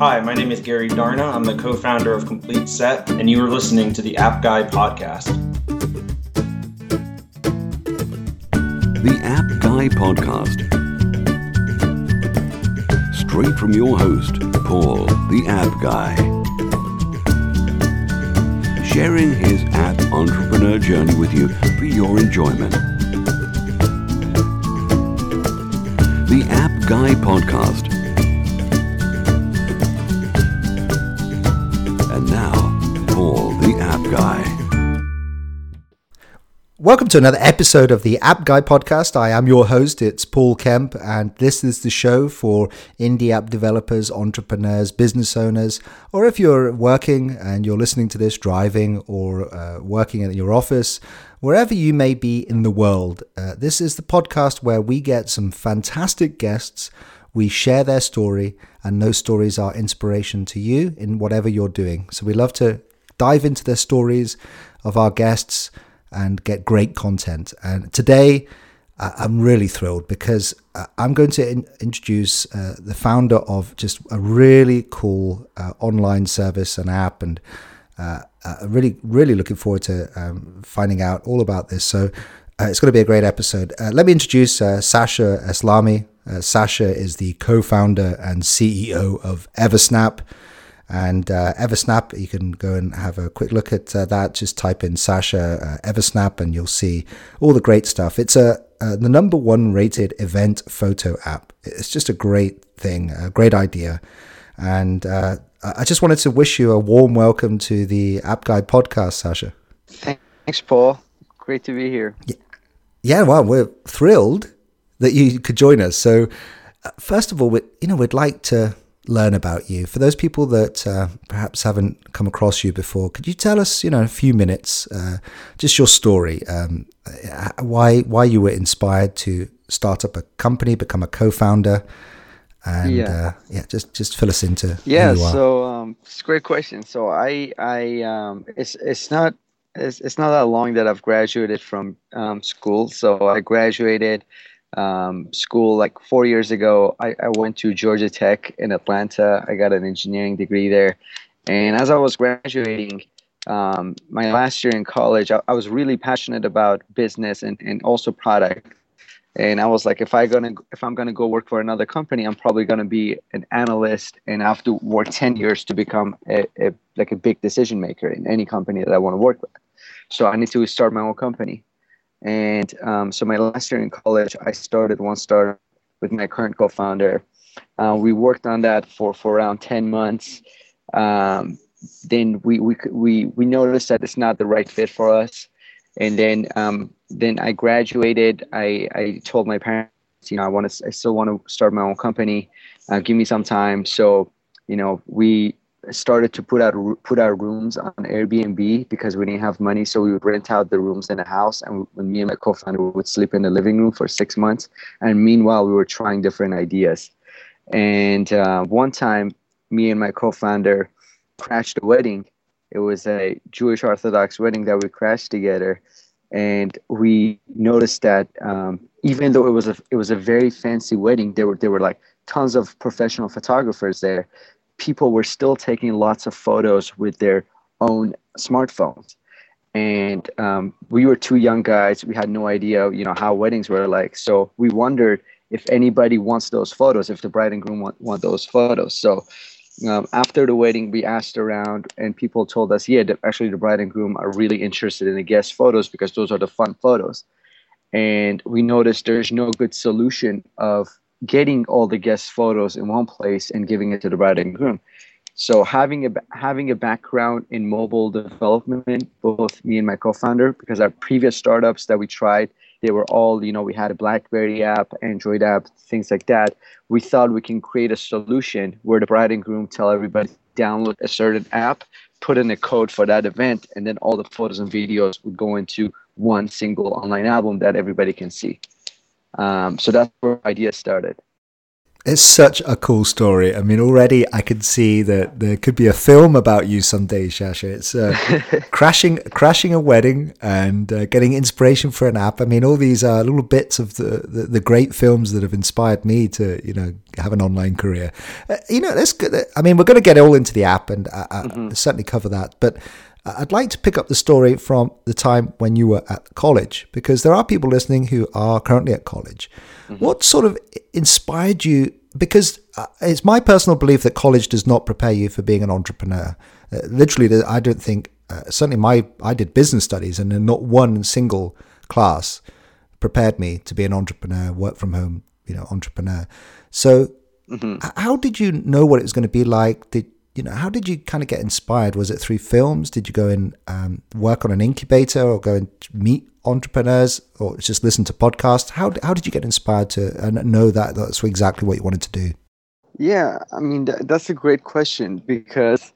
Hi, my name is Gary Darna. I'm the co founder of Complete Set, and you are listening to the App Guy podcast. The App Guy podcast. Straight from your host, Paul, the App Guy. Sharing his app entrepreneur journey with you for your enjoyment. The App Guy podcast. Guy. Welcome to another episode of the App Guy podcast. I am your host, it's Paul Kemp, and this is the show for indie app developers, entrepreneurs, business owners, or if you're working and you're listening to this driving or uh, working in your office, wherever you may be in the world. Uh, this is the podcast where we get some fantastic guests. We share their story, and those stories are inspiration to you in whatever you're doing. So we love to dive into the stories of our guests and get great content. And today, uh, I'm really thrilled because uh, I'm going to in- introduce uh, the founder of just a really cool uh, online service and app, and uh, uh, really, really looking forward to um, finding out all about this. So. it's going to be a great episode. let me introduce Sasha Eslami. Sasha is the co founder and CEO of Eversnap. And uh, Eversnap, you can go and have a quick look at uh, that. Just type in Sasha uh, Eversnap, and you'll see all the great stuff. It's a the number one rated event photo app. It's just a great thing, a great idea. And uh, I just wanted to wish you a warm welcome to the App Guy podcast, Sasha. Thanks, Paul. Great to be here. Yeah, yeah well, we're thrilled that you could join us. So, uh, first of all, we, you know, we'd like to learn about you. For those people that uh, perhaps haven't come across you before, could you tell us, you know, a few minutes, uh, just your story, um, why why you were inspired to start up a company, become a co-founder, and yeah, uh, yeah just just fill us into yeah. so um, it's a great question. So I I um, it's it's not. It's, it's not that long that I've graduated from um, school. So I graduated um, school like four years ago. I, I went to Georgia Tech in Atlanta. I got an engineering degree there. And as I was graduating, um, my last year in college, I, I, was really passionate about business and, and also product. And I was like, if I gonna if I'm gonna go work for another company, I'm probably gonna be an analyst and I have to work 10 years to become a, a like a big decision maker in any company that I want to work with. So I need to start my own company. And um, so my last year in college, I started one startup with my current co-founder. Uh, we worked on that for, for around 10 months. Um, then we, we, we, we noticed that it's not the right fit for us. And then, um, then I graduated. I, I told my parents, you know, I want to, I still want to start my own company. Uh, give me some time. So, you know, we, started to put out put our rooms on Airbnb because we didn't have money, so we would rent out the rooms in a house, and me and my co-founder would sleep in the living room for six months. And meanwhile, we were trying different ideas. And uh, one time, me and my co-founder crashed a wedding. It was a Jewish Orthodox wedding that we crashed together, and we noticed that um, even though it was a it was a very fancy wedding, there were there were like tons of professional photographers there people were still taking lots of photos with their own smartphones. And um, we were two young guys. We had no idea you know how weddings were like. So we wondered if anybody wants those photos if the bride and groom want, want those photos. So um, after the wedding we asked around and people told us yeah actually the bride and groom are really interested in the guest photos because those are the fun photos. And we noticed there's no good solution of getting all the guest photos in one place and giving it to the bride and groom. So having a having a background in mobile development, both me and my co-founder, because our previous startups that we tried, they were all you know we had a BlackBerry app, Android app, things like that. We thought we can create a solution where the bride and groom tell everybody download a certain app, put in a code for that event, and then all the photos and videos would go into one single online album that everybody can see. Um, so that's where ideas started. It's such a cool story. I mean, already I can see that there could be a film about you someday, Sasha. It's uh, crashing, crashing a wedding and uh, getting inspiration for an app. I mean, all these are little bits of the, the, the, great films that have inspired me to, you know, have an online career. Uh, you know, that's good. I mean, we're going to get all into the app and I, I mm-hmm. certainly cover that. But I'd like to pick up the story from the time when you were at college, because there are people listening who are currently at college. Mm-hmm. What sort of inspired you? Because uh, it's my personal belief that college does not prepare you for being an entrepreneur. Uh, literally, I don't think, uh, certainly my, I did business studies and not one single class prepared me to be an entrepreneur, work from home, you know, entrepreneur. So, mm-hmm. how did you know what it was going to be like? Did you know, how did you kind of get inspired? Was it through films? Did you go and um, work on an incubator or go and meet entrepreneurs or just listen to podcasts? How, how did you get inspired to uh, know that that's exactly what you wanted to do? Yeah, I mean, that's a great question because,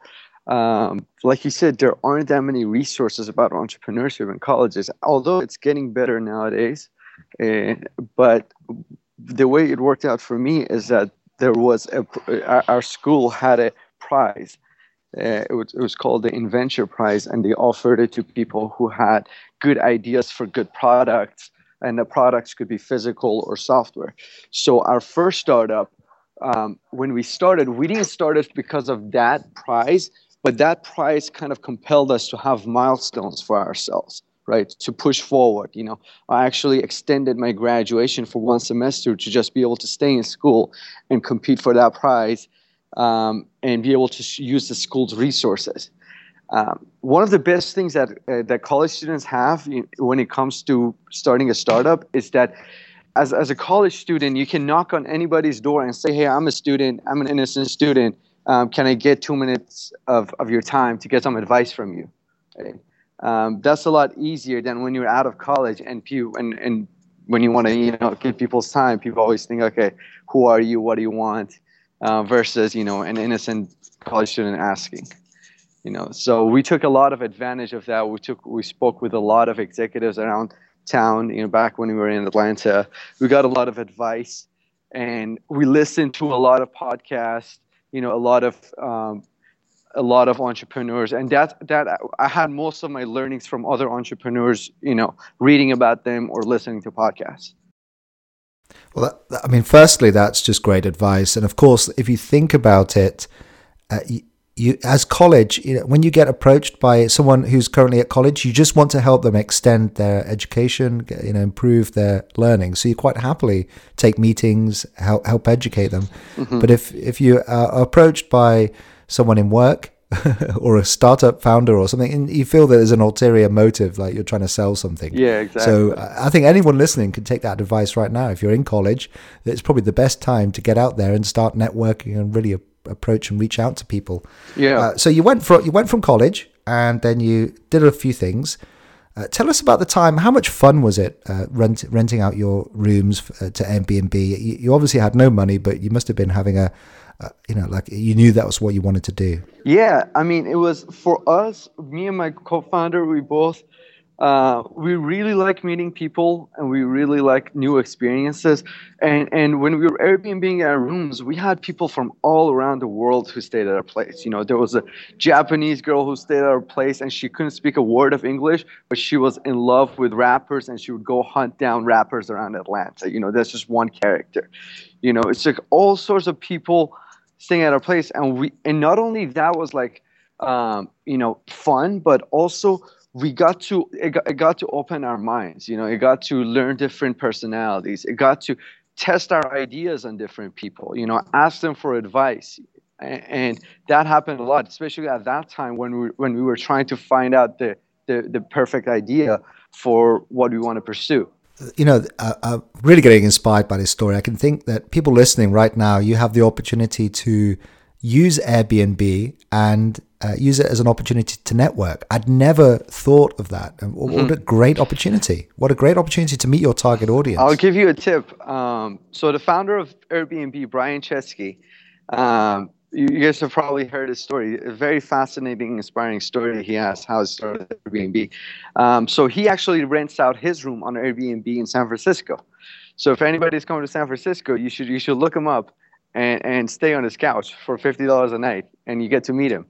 um, like you said, there aren't that many resources about entrepreneurship in colleges, although it's getting better nowadays. Uh, but the way it worked out for me is that there was a, our school had a prize. Uh, it, was, it was called the Inventure Prize, and they offered it to people who had good ideas for good products, and the products could be physical or software. So our first startup, um, when we started, we didn't start it because of that prize, but that prize kind of compelled us to have milestones for ourselves right to push forward you know i actually extended my graduation for one semester to just be able to stay in school and compete for that prize um, and be able to use the school's resources. Um, one of the best things that uh, that college students have when it comes to starting a startup is that as, as a college student, you can knock on anybody's door and say, "Hey, I'm a student. I'm an innocent student. Um, can I get two minutes of, of your time to get some advice from you?" Um, that's a lot easier than when you're out of college and and and when you want to you know get people's time. People always think, "Okay, who are you? What do you want?" Uh, versus you know an innocent college student asking you know. So we took a lot of advantage of that. We took we spoke with a lot of executives around town you know back when we were in atlanta. We got a lot of advice and we listened to a lot of podcasts you know a lot of um, a lot of entrepreneurs. And that that i had most of my learnings from other entrepreneurs you know reading about them or listening to podcasts well, that, I mean, firstly, that's just great advice, and of course, if you think about it, uh, you, you, as college, you know, when you get approached by someone who's currently at college, you just want to help them extend their education, you know, improve their learning. So you quite happily take meetings, help help educate them. Mm-hmm. But if if you are approached by someone in work or a startup founder or something, and you feel that there's an ulterior motive, like you're trying to sell something. Yeah, exactly. So I think anyone listening can take that advice right now. If you're in college, it's probably the best time to get out there and start networking and really approach and reach out to people. Yeah. Uh, so you went from you went from college, and then you did a few things. Uh, tell us about the time. How much fun was it uh, rent, renting out your rooms uh, to Airbnb? You, you, obviously had no money, but you must have been having a, uh, you know, like you knew that was what you wanted to do. Yeah, I mean, it was for us, me and my co-founder, we both, uh, we really like meeting people and we really like new experiences. And and when we were Airbnb in our rooms, we had people from all around the world who stayed at our place. You know, there was a Japanese girl who stayed at our place and she couldn't speak a word of English, but she was in love with rappers and she would go hunt down rappers around Atlanta. You know, that's just one character. You know, it's like all sorts of people staying at our place, and we and not only that was like um, you know fun, but also we got to it got, it got to open our minds. You know, it got to learn different personalities. It got to test our ideas on different people. You know, ask them for advice and that happened a lot, especially at that time when we when we were trying to find out the the, the perfect idea for what we want to pursue you know, uh, I'm really getting inspired by this story. I can think that people listening right now, you have the opportunity to use Airbnb and uh, use it as an opportunity to network. I'd never thought of that. What, mm-hmm. a great opportunity! What a great opportunity to meet your target audience. I'll give you a tip. Um, so the founder of Airbnb, Brian Chesky, um, you guys have probably heard his story. A very fascinating, inspiring story he has how he started Airbnb. Um, so he actually rents out his room on Airbnb in San Francisco. So if anybody's coming to San Francisco, you should you should look him up and and stay on his couch for fifty dollars a night, and you get to meet him.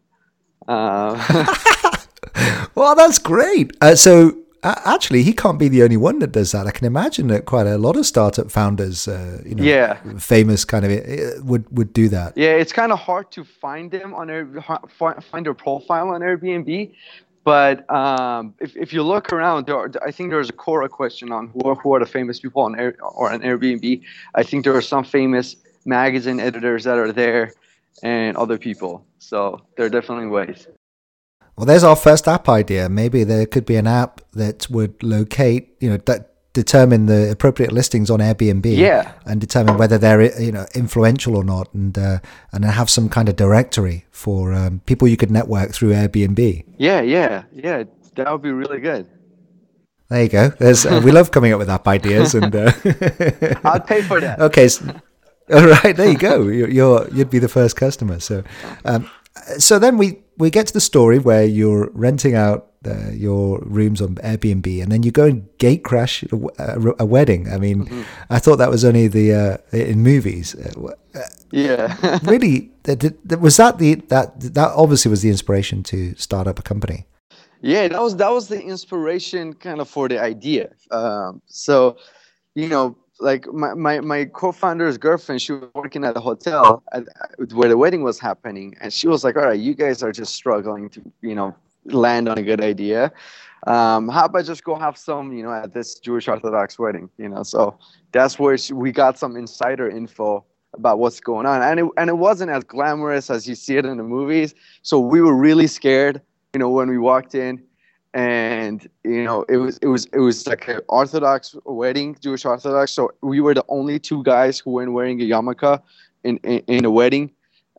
Uh, well, that's great. Uh, so actually, he can't be the only one that does that. I can imagine that quite a lot of startup founders, uh, you know, Yeah. famous kind of uh, would would do that. yeah, it's kind of hard to find them on Air, find their profile on Airbnb. But um, if, if you look around, there are, I think there's a Quora question on who are, who are the famous people on Air, or on Airbnb. I think there are some famous magazine editors that are there, and other people. So there are definitely ways. Well, there's our first app idea. Maybe there could be an app that would locate, you know, that determine the appropriate listings on Airbnb. Yeah. And determine whether they're, you know, influential or not, and uh, and have some kind of directory for um, people you could network through Airbnb. Yeah, yeah, yeah. That would be really good. There you go. There's uh, we love coming up with app ideas, and uh, I'd pay for that. okay. So, all right, there you go. You're, you're you'd be the first customer. So, um, so then we we get to the story where you're renting out uh, your rooms on Airbnb, and then you go and gate crash a wedding. I mean, I thought that was only the uh, in movies. Uh, Yeah. really, was that the that that obviously was the inspiration to start up a company. yeah that was that was the inspiration kind of for the idea um, so you know like my, my, my co-founder's girlfriend she was working at a hotel at, where the wedding was happening and she was like all right you guys are just struggling to you know land on a good idea. Um, how about just go have some you know at this jewish orthodox wedding? You know so that's where she, we got some insider info about what's going on. And it, and it wasn't as glamorous as you see it in the movies. So we were really scared you know when we walked in and you know it was it was it was like an orthodox wedding jewish orthodox so we were the only two guys who weren't wearing a yarmulke in in, in a wedding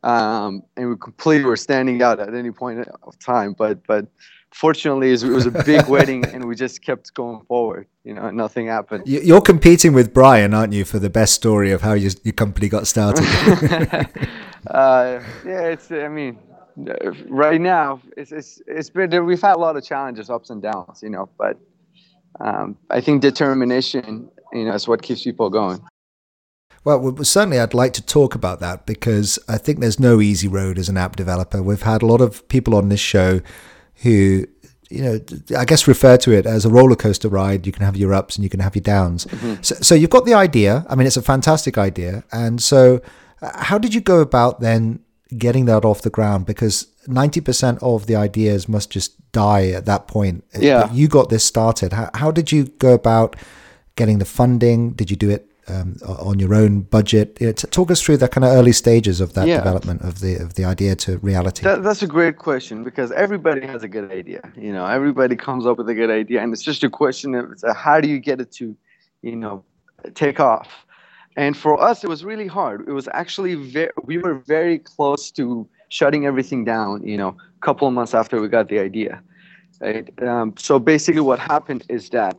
um, and we completely were standing out at any point of time but but fortunately it was a big wedding and we just kept going forward you know and nothing happened You- You're competing with Brian, aren't you, for the best story of how your, your company got started? uh, yeah, it's. I mean, right now it's it's it's been we've had a lot of challenges, ups and downs, you know. But um, I think determination, you know, is what keeps people going. Well, certainly I'd like to talk about that because I think there's no easy road as an app developer. We've had a lot of people on this show who, you know, I guess refer to it as a roller coaster ride. You can have your ups and you can have your downs. So, so you've got the idea. I mean, it's a fantastic idea. And so, uh, how did you go about then getting that off the ground? Because 90% of the ideas must just die at that point. Yeah. But you got this started. How, how did you go about getting the funding? Did you do it um, on your own budget? You know, t- talk us through the kind of early stages of that Yeah. development of the of the idea to reality. That, that's a great question because everybody has a good idea. You know, everybody comes up with a good idea, and it's just a question of how do you get it to, you know, take off. And for us, it was really hard. It was actually very, we were very close to shutting everything down. You know, a couple of months after we got the idea. Right? Um, so basically, what happened is that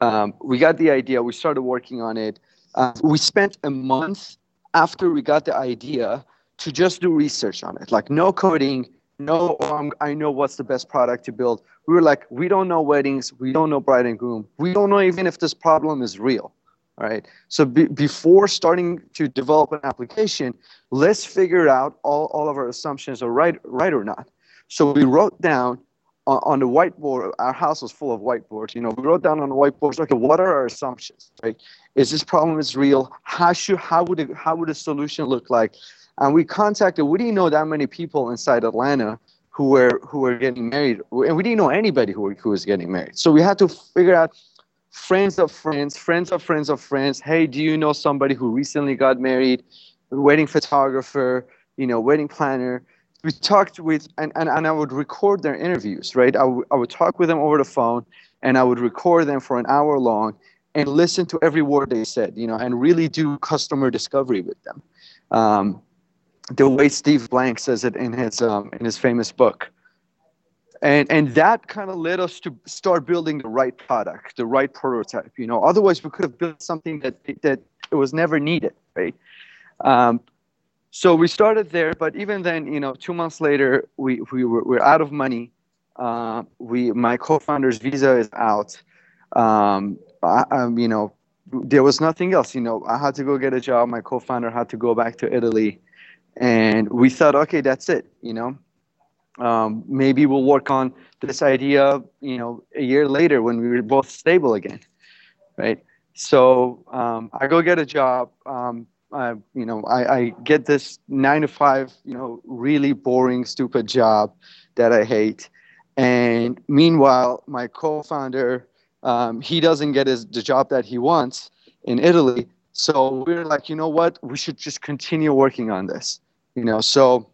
um, we got the idea. We started working on it. Uh, we spent a month after we got the idea to just do research on it. Like no coding, no. Oh, I know what's the best product to build. We were like, we don't know weddings. We don't know bride and groom. We don't know even if this problem is real. All right. So be, before starting to develop an application, let's figure out all, all of our assumptions are right, right or not. So we wrote down on, on the whiteboard. Our house was full of whiteboards. You know, we wrote down on the whiteboards. Okay, what are our assumptions? Right? Is this problem is real? How should how would it, how would a solution look like? And we contacted. We didn't know that many people inside Atlanta who were who were getting married, and we didn't know anybody who, who was getting married. So we had to figure out friends of friends, friends of friends of friends. Hey, do you know somebody who recently got married? Wedding photographer, you know, wedding planner. We talked with, and, and, and I would record their interviews, right? I, w- I would talk with them over the phone and I would record them for an hour long and listen to every word they said, you know, and really do customer discovery with them. Um, the way Steve Blank says it in his, um, in his famous book and and that kind of led us to start building the right product the right prototype you know otherwise we could have built something that that it was never needed right um, so we started there but even then you know two months later we we were, we're out of money uh, we my co-founder's visa is out um, I, um, you know there was nothing else. You know, I had to go get a job. My co-founder had to go back to Italy, and we thought, okay, that's it. You know, um, maybe we'll work on this idea. You know, a year later when we were both stable again, right? So um, I go get a job. Um, I, you know, I, I get this nine to five, you know, really boring, stupid job that I hate. And meanwhile, my co-founder um, he doesn't get his, the job that he wants in Italy. So we're like, you know what? We should just continue working on this. You know, so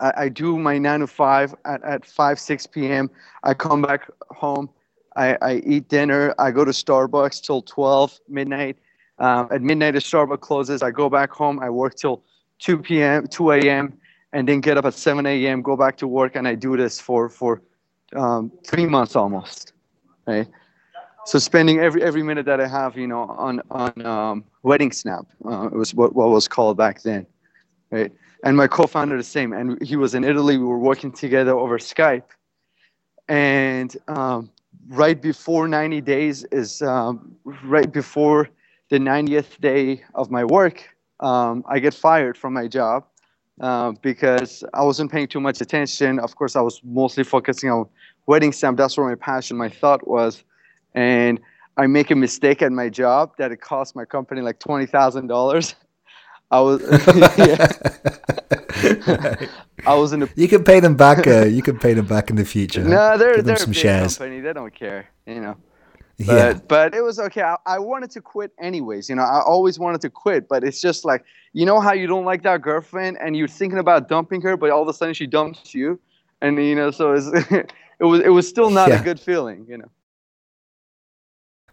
I, I do my nine to five at, at 5, 6 p.m. I come back home. I, I eat dinner. I go to Starbucks till 12 midnight. Um, at midnight, the Starbucks closes. I go back home. I work till 2 p.m., 2 a.m., and then get up at 7 a.m., go back to work, and I do this for, for um, three months almost. Right? so spending every every minute that I have, you know, on on um, Wedding Snap, uh, it was what what was called back then, right? And my co-founder the same, and he was in Italy. We were working together over Skype, and um, right before 90 days is um, right before the 90th day of my work, um, I get fired from my job uh, because I wasn't paying too much attention. Of course, I was mostly focusing on Wedding Snap. That's where my passion, my thought was and I make a mistake at my job that it cost my company like twenty thousand dollars. I was, I was in a. You can pay them back. Uh, you can pay them back in the future. No, they're they're a big shares. company. They don't care, you know. But, yeah. but it was okay. I, I wanted to quit anyways. You know, I always wanted to quit, but it's just like you know how you don't like that girlfriend and you're thinking about dumping her, but all of a sudden she dumps you, and you know, so it's, it was it was still not yeah. a good feeling, you know.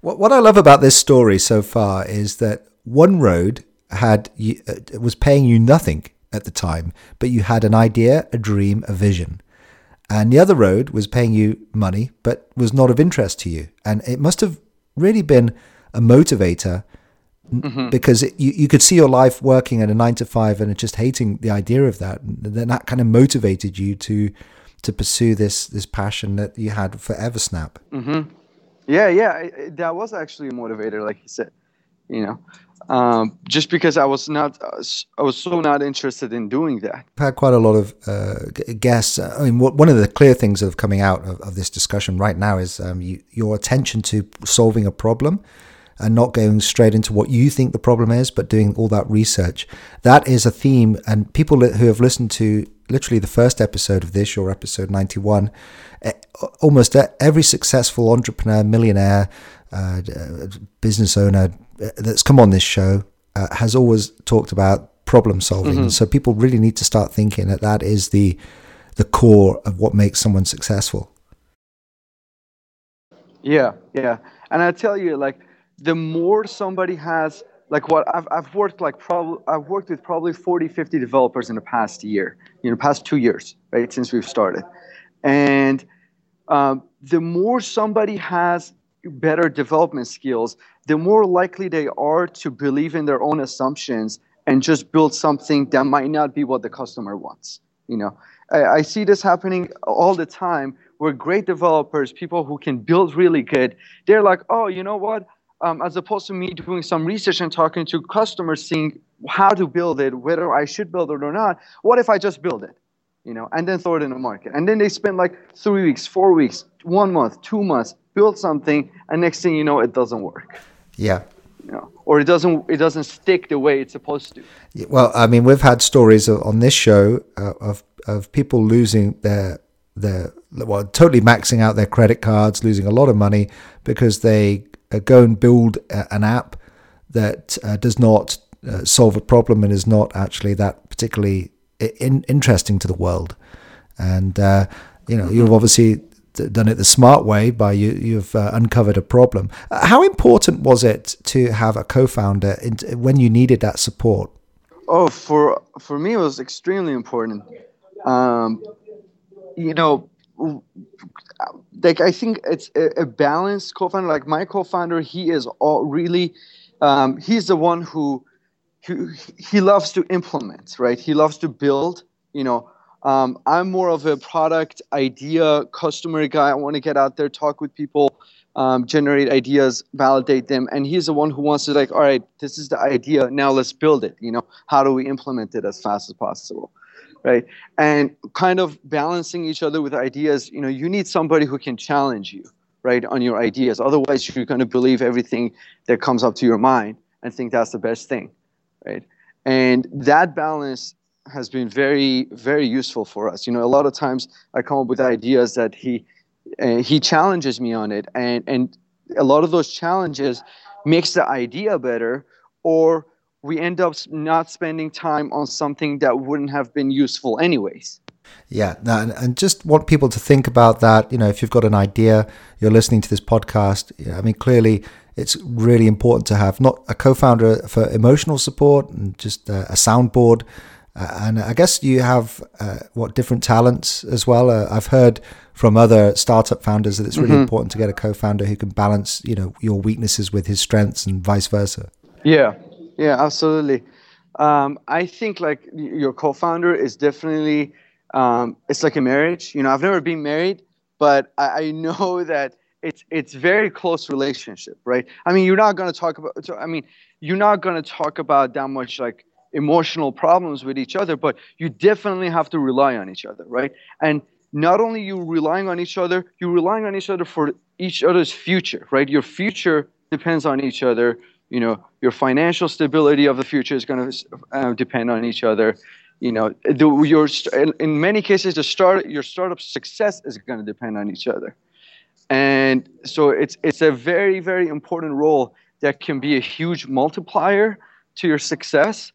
What, what I love about this story so far is that one road had you, uh, was paying you nothing at the time, but you had an idea, a dream, a vision. And the other road was paying you money, but was not of interest to you. And it must have really been a motivator mm-hmm. because it, you, you could see your life working at a nine to five and just hating the idea of that. And then that kind of motivated you to to pursue this this passion that you had for Eversnap. Mm-hmm. Yeah, yeah, it, that was actually a motivator, like you said. You know, um, just because I was not, uh, I was so not interested in doing that. I've had quite a lot of uh, guests. Uh, I mean, one of the clear things are coming out of, of this discussion right now is um, you, your attention to solving a problem and not going straight into what you think the problem is, but doing all that research. That is a theme, and people who have listened to literally the first episode of this, your episode 91, eh, almost every successful entrepreneur, millionaire, uh, business owner uh, that's come on this show uh, has always talked about problem solving. Mm-hmm. So people really need to start thinking that that is the the core of what makes someone successful. Yeah, yeah, and I tell you, like the more somebody has like what I've, I've worked like probably I've worked with probably 40 50 developers in the past year you know past two years right since we've started and um, the more somebody has better development skills the more likely they are to believe in their own assumptions and just build something that might not be what the customer wants you know I, I see this happening all the time where great developers people who can build really good they're like oh you know what um, as opposed to me doing some research and talking to customers, seeing how to build it, whether I should build it or not. What if I just build it, you know, and then throw it in the market? And then they spend like three weeks, four weeks, one month, two months, build something, and next thing you know, it doesn't work. Yeah. You know, or it doesn't it doesn't stick the way it's supposed to. Well, I mean, we've had stories on this show uh, of of people losing their their well, totally maxing out their credit cards, losing a lot of money because they uh, go and build a, an app that uh, does not uh, solve a problem and is not actually that particularly in, interesting to the world. And uh, you know, you've obviously done it the smart way by you. You've uh, uncovered a problem. Uh, how important was it to have a co-founder in, when you needed that support? Oh, for for me, it was extremely important. Um, you know, like I think it's a, a balanced co-founder. Like my co-founder, he is all really, um, he's the one who, he loves to implement, right? He loves to build. You know, um, I'm more of a product idea customer guy. I want to get out there, talk with people, um, generate ideas, validate them, and he's the one who wants to like, all right, this is the idea. Now let's build it. You know, how do we implement it as fast as possible, right? And kind of balancing each other with ideas. You know, you need somebody who can challenge you, right, on your ideas. Otherwise, you're going to believe everything that comes up to your mind and think that's the best thing, right? And that balance has been very, very useful for us. You know, a lot of times I come up with ideas that he uh, he challenges me on it, and and a lot of those challenges makes the idea better, or we end up not spending time on something that wouldn't have been useful anyways. Yeah, and just want people to think about that. You know, if you've got an idea, you're listening to this podcast. I mean, clearly, it's really important to have not a co-founder for emotional support and just a soundboard uh, and I guess you have uh, what different talents as well. Uh, I've heard from other startup founders that it's really mm-hmm. important to get a co-founder who can balance, you know, your weaknesses with his strengths and vice versa. Yeah, yeah, absolutely. Um, I think like your co-founder is definitely um, it's like a marriage. You know, I've never been married, but I, I know that it's it's very close relationship, right? I mean, you're not going to talk about. I mean, you're not going to talk about that much like emotional problems with each other, but you definitely have to rely on each other, right? And not only you relying on each other, you're relying on each other for each other's future, right? Your future depends on each other. You know, your financial stability of the future is going to uh, depend on each other. You know, the, your in many cases, the start your startup success is going to depend on each other, and so it's it's a very very important role that can be a huge multiplier to your success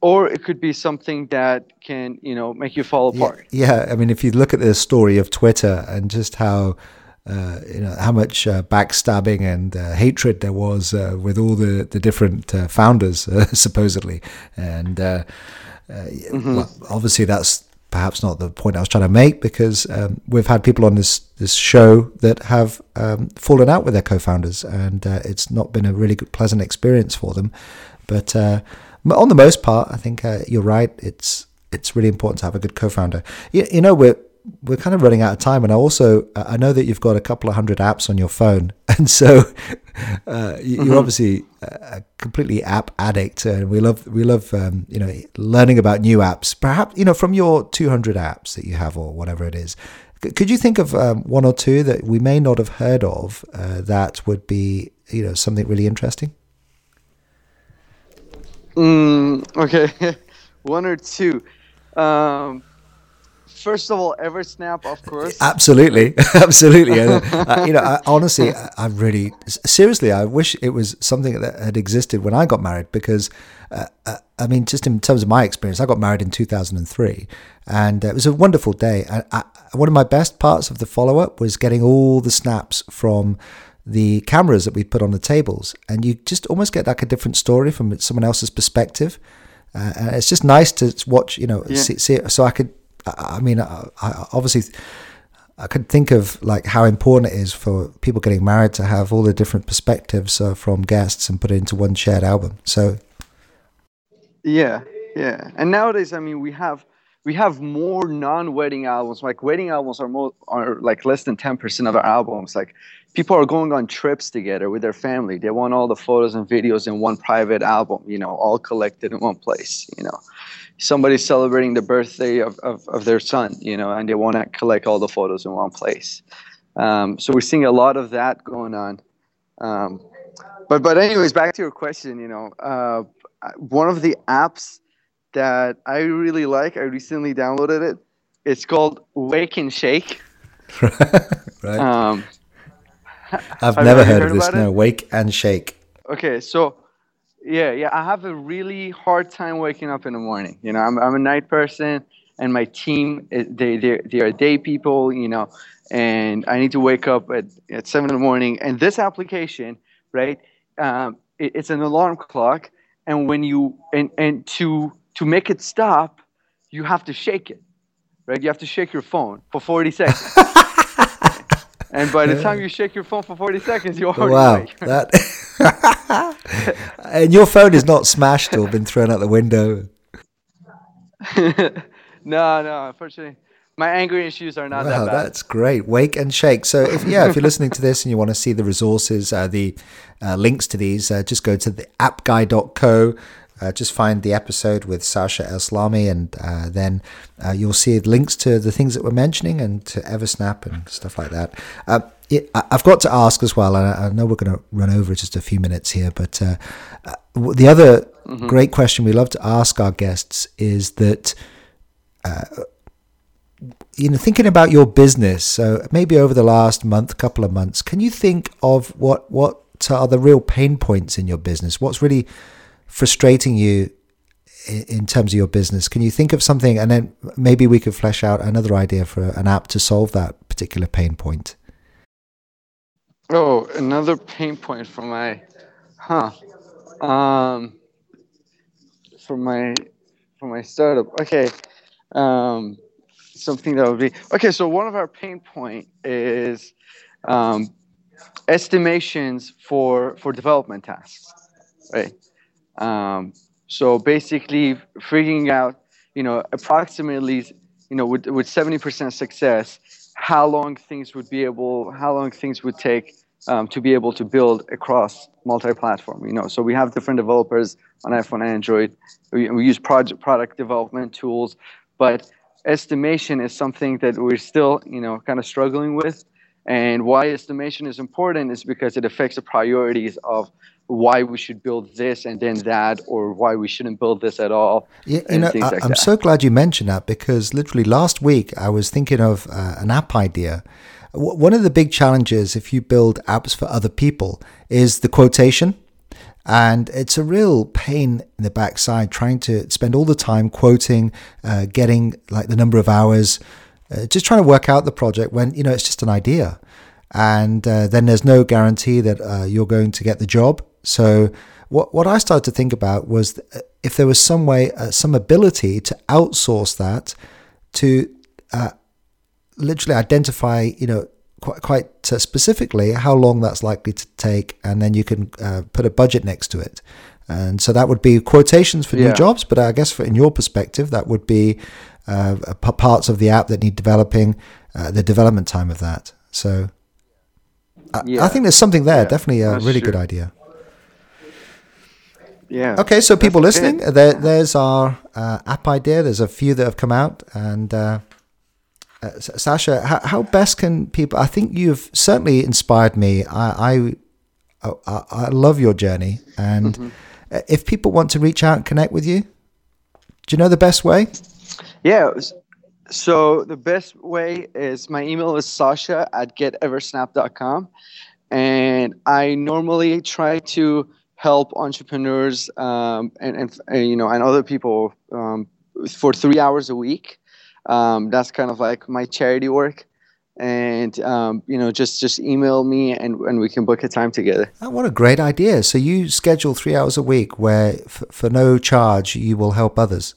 or it could be something that can you know make you fall apart yeah, yeah. i mean if you look at the story of twitter and just how uh, you know how much uh, backstabbing and uh, hatred there was uh, with all the the different uh, founders uh, supposedly and mm-hmm. well, obviously that's perhaps not the point I was trying to make because um, we've had people on this this show that have um, fallen out with their co-founders and it's not been a really good, pleasant experience for them but on the most part, I think uh, you're right. It's it's really important to have a good co-founder. You, you know, we're we're kind of running out of time, and I also I know that you've got a couple of hundred apps on your phone, and so uh, you're mm-hmm. obviously a completely app addict, and we love we love um, you know learning about new apps. Perhaps you know from your 200 apps that you have, or whatever it is. Could you think of um, one or two that we may not have heard of uh, that would be you know something really interesting? Mm, okay, one or two. Um, first of all, Eversnap, of course. Absolutely, absolutely. uh, you know, I, honestly, I, I, really, seriously, I wish it was something that had existed when I got married because, uh, uh, I mean, just in terms of my experience, I got married in 2003, and it was a wonderful day. I, one of my best parts of the follow up was getting all the snaps from the cameras that we put on the tables, and you just almost get like a different story from someone else's perspective. Uh, and it's just nice to watch, you know, yeah. see, see, it. So I could, I, I mean, I, I obviously, I could think of like how important it is for people getting married to have all the different perspectives uh, from guests and put it into one shared album. So, yeah, yeah, and nowadays, I mean, we have we have more non-wedding albums. Like wedding albums are more are like less than ten percent of our albums. Like people are going on trips together with their family. They want all the photos and videos in one private album. You know, all collected in one place. You know, somebody's celebrating the birthday of, of, of their son. You know, and they want to collect all the photos in one place. Um, so we're seeing a lot of that going on. Um, but but anyways, back to your question. You know, uh, one of the apps that I really like. I recently downloaded it. It's called Wake and Shake. right. Um, I've never heard, heard, of this. No, Wake and Shake. Okay, so yeah, yeah, I have a really hard time waking up in the morning. You know, I'm I'm a night person, and my team they they they are day people. You know, and I need to wake up at at seven in the morning. And this application, right? Um, it, it's an alarm clock, and when you and and to to make it stop, you have to shake it, right? You have to shake your phone for 40 seconds. and by the time you shake your phone for 40 seconds, you're already wow, awake. that and your phone is not smashed or been thrown out the window. no, no, unfortunately. my anger issues are not Well, that bad. that's great. Wake and shake. So, if yeah, if you're listening to this and you want to see the resources, uh, the uh, links to these, uh, just go to the appguy.co. Uh, just find the episode with Sasha Eslami, and uh, then uh, you'll see links to the things that we're mentioning and to Eversnap and stuff like that. Uh, it, I- I've got to ask as well, and I, I know we're going to run over just a few minutes here, but uh, uh, the other great question we love to ask our guests is that you know thinking about your business so maybe over the last month couple of months can you think of what what are the real pain points in your business? What's really frustrating you in terms of your business can you think of something and then maybe we could flesh out another idea for an app to solve that particular pain point Oh, another pain point for my, huh? Um, for my, for my startup. Okay, um, something that would be okay. So one of our pain point is um, estimations for for development tasks, right? Um, so basically, figuring out, you know, approximately, you know, with with seventy percent success, how long things would be able, how long things would take um, to be able to build across multi-platform. You know, so we have different developers on iPhone and Android. We, we use project product development tools, but estimation is something that we're still, you know, kind of struggling with. And why estimation is important is because it affects the priorities of why we should build this and then that, or why we shouldn't build this at all. Yeah, you know, I, like that. so glad you mentioned that because literally last week I was thinking of uh, an app idea. W- one of the big challenges if you build apps for other people is the quotation. And it's a real pain in the backside trying to spend all the time quoting, uh, getting like the number of hours, uh, just trying to work out the project when, you know, it's just an idea. And uh, then there's no guarantee that uh, you're going to get the job. So, what, what I started to think about was if there was some way, uh, some ability to outsource that to uh, literally identify, you know, quite, quite uh, specifically how long that's likely to take, and then you can uh, put a budget next to it. And so that would be quotations for new jobs, but I guess for, in your perspective, that would be uh, parts of the app that need developing, uh, the development time of that. So I, I think there's something there. Yeah, Definitely a that's really good true. idea. Yeah. Okay, so people listening, there, there's our uh, app idea. There's a few that have come out, and uh, uh, Sasha, how, how best can people? I think you've certainly inspired me. I I, I, I love your journey, and Mm-hmm. uh if people want to reach out and connect with you, do you know the best way? Yeah. So the best way is my email is sasha at geteversnap.com. And I normally try to help entrepreneurs um, and, and, and, you know, and other people um, for three hours a week. Um, that's kind of like my charity work. And, um, you know, just, just email me and, and we can book a time together. Oh, what a great idea! So you schedule three hours a week, where f- for no charge you will help others.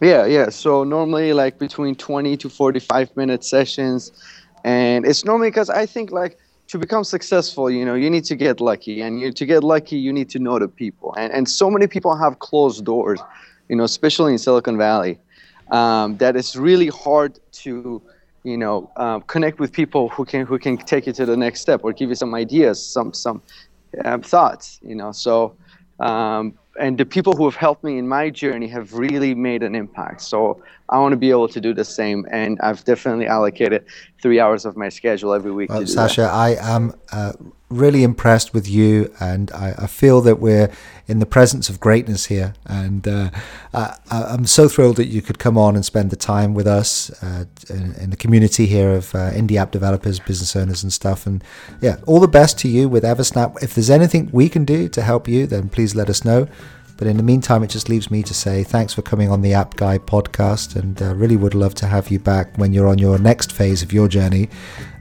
Yeah, yeah. So normally like between 20 to 45 minute sessions. And it's normally because I think like to become successful, you know, you need to get lucky. And you, to get lucky, you need to know the people. And, and so many people have closed doors, you know, especially in Silicon Valley, um, that it's really hard to, you know, um, connect with people who can who can take you to the next step or give you some ideas, some some um, thoughts, you know. So um, and the people who have helped me in my journey have really made an impact. So I want to be able to do the same, and I've definitely allocated three hours of my schedule every week Well, Sasha, I am uh, really impressed with you, and I, I feel that we're in the presence of greatness here. And uh, I, I- I'm so thrilled that you could come on and spend the time with us uh, in, in the community here of uh, indie app developers, business owners, and stuff. And yeah, all the best to you with Eversnap. If there's anything we can do to help you, then please let us know. But in the meantime, it just leaves me to say thanks for coming on the App Guy podcast, and uh, really would love to have you back when you're on your next phase of your journey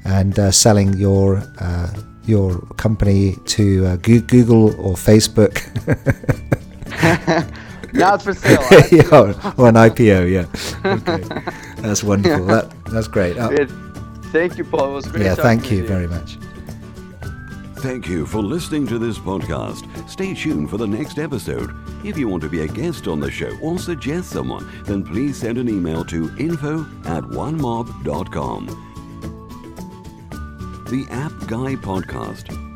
and uh, selling your uh, your company to uh, Google or Facebook. Not for sale. yeah, or, or an IPO. Yeah, okay. that's wonderful. That that's great. Uh, Thank you, Paul. It was great. yeah, thank with you very much. Thank you for listening to this podcast. Stay tuned for the next episode. If you want to be a guest on the show or suggest someone, then please send an email to info at onemob.com. The App Guy Podcast